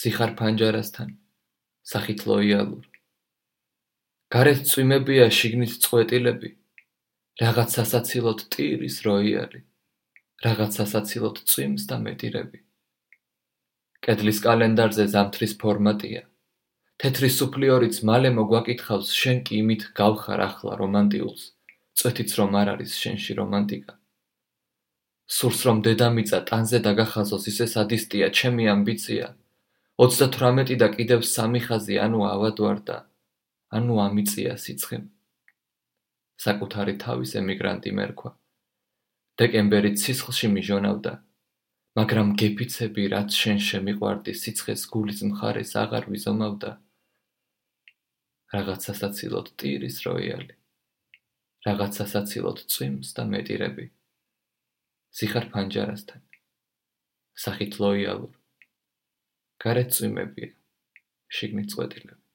სიხარ ფანჯარასთან სახით ლოიალურ გარეთ წვიმებია შიგნით წვეტილები რაღაც სასაცილოდ ტირის როიალი რაღაც სასაცილოდ წვიმს და მეტირები. კედლის კალენდარზე ზამთრის ფორმატია. თეთრი სუფლიორიც მალე მოგვაკითხავს შენ კი იმით გავხარ ახლა რომანტიულს წვეთიც რომ არ არის შენში რომანტიკა. სურს რომ დედამიწა ტანზე დაგახაზოს ისე სადისტია ჩემი ამბიცია ოცდათვრამეტი და კიდევ სამი ხაზი ანუ ავადვარდა, ანუ ამიწია სიცხემ. საკუთარი თავის ემიგრანტი მერქვა. დეკემბერი სისხლში მიჟონავდა, მაგრამ გეფიცები, რაც შენ შემიყვარდი, სიცხეს გულის მხარეს აღარ ვიზომავდა. რაღაც სასაცილოდ ტირის როიალი. რაღაც სასაცილოდ წვიმს და მეტირები. სიხარ ფანჯარასთან. სახით ლოიალურ გარეთ წვიმებია. შიგნით წვეტილები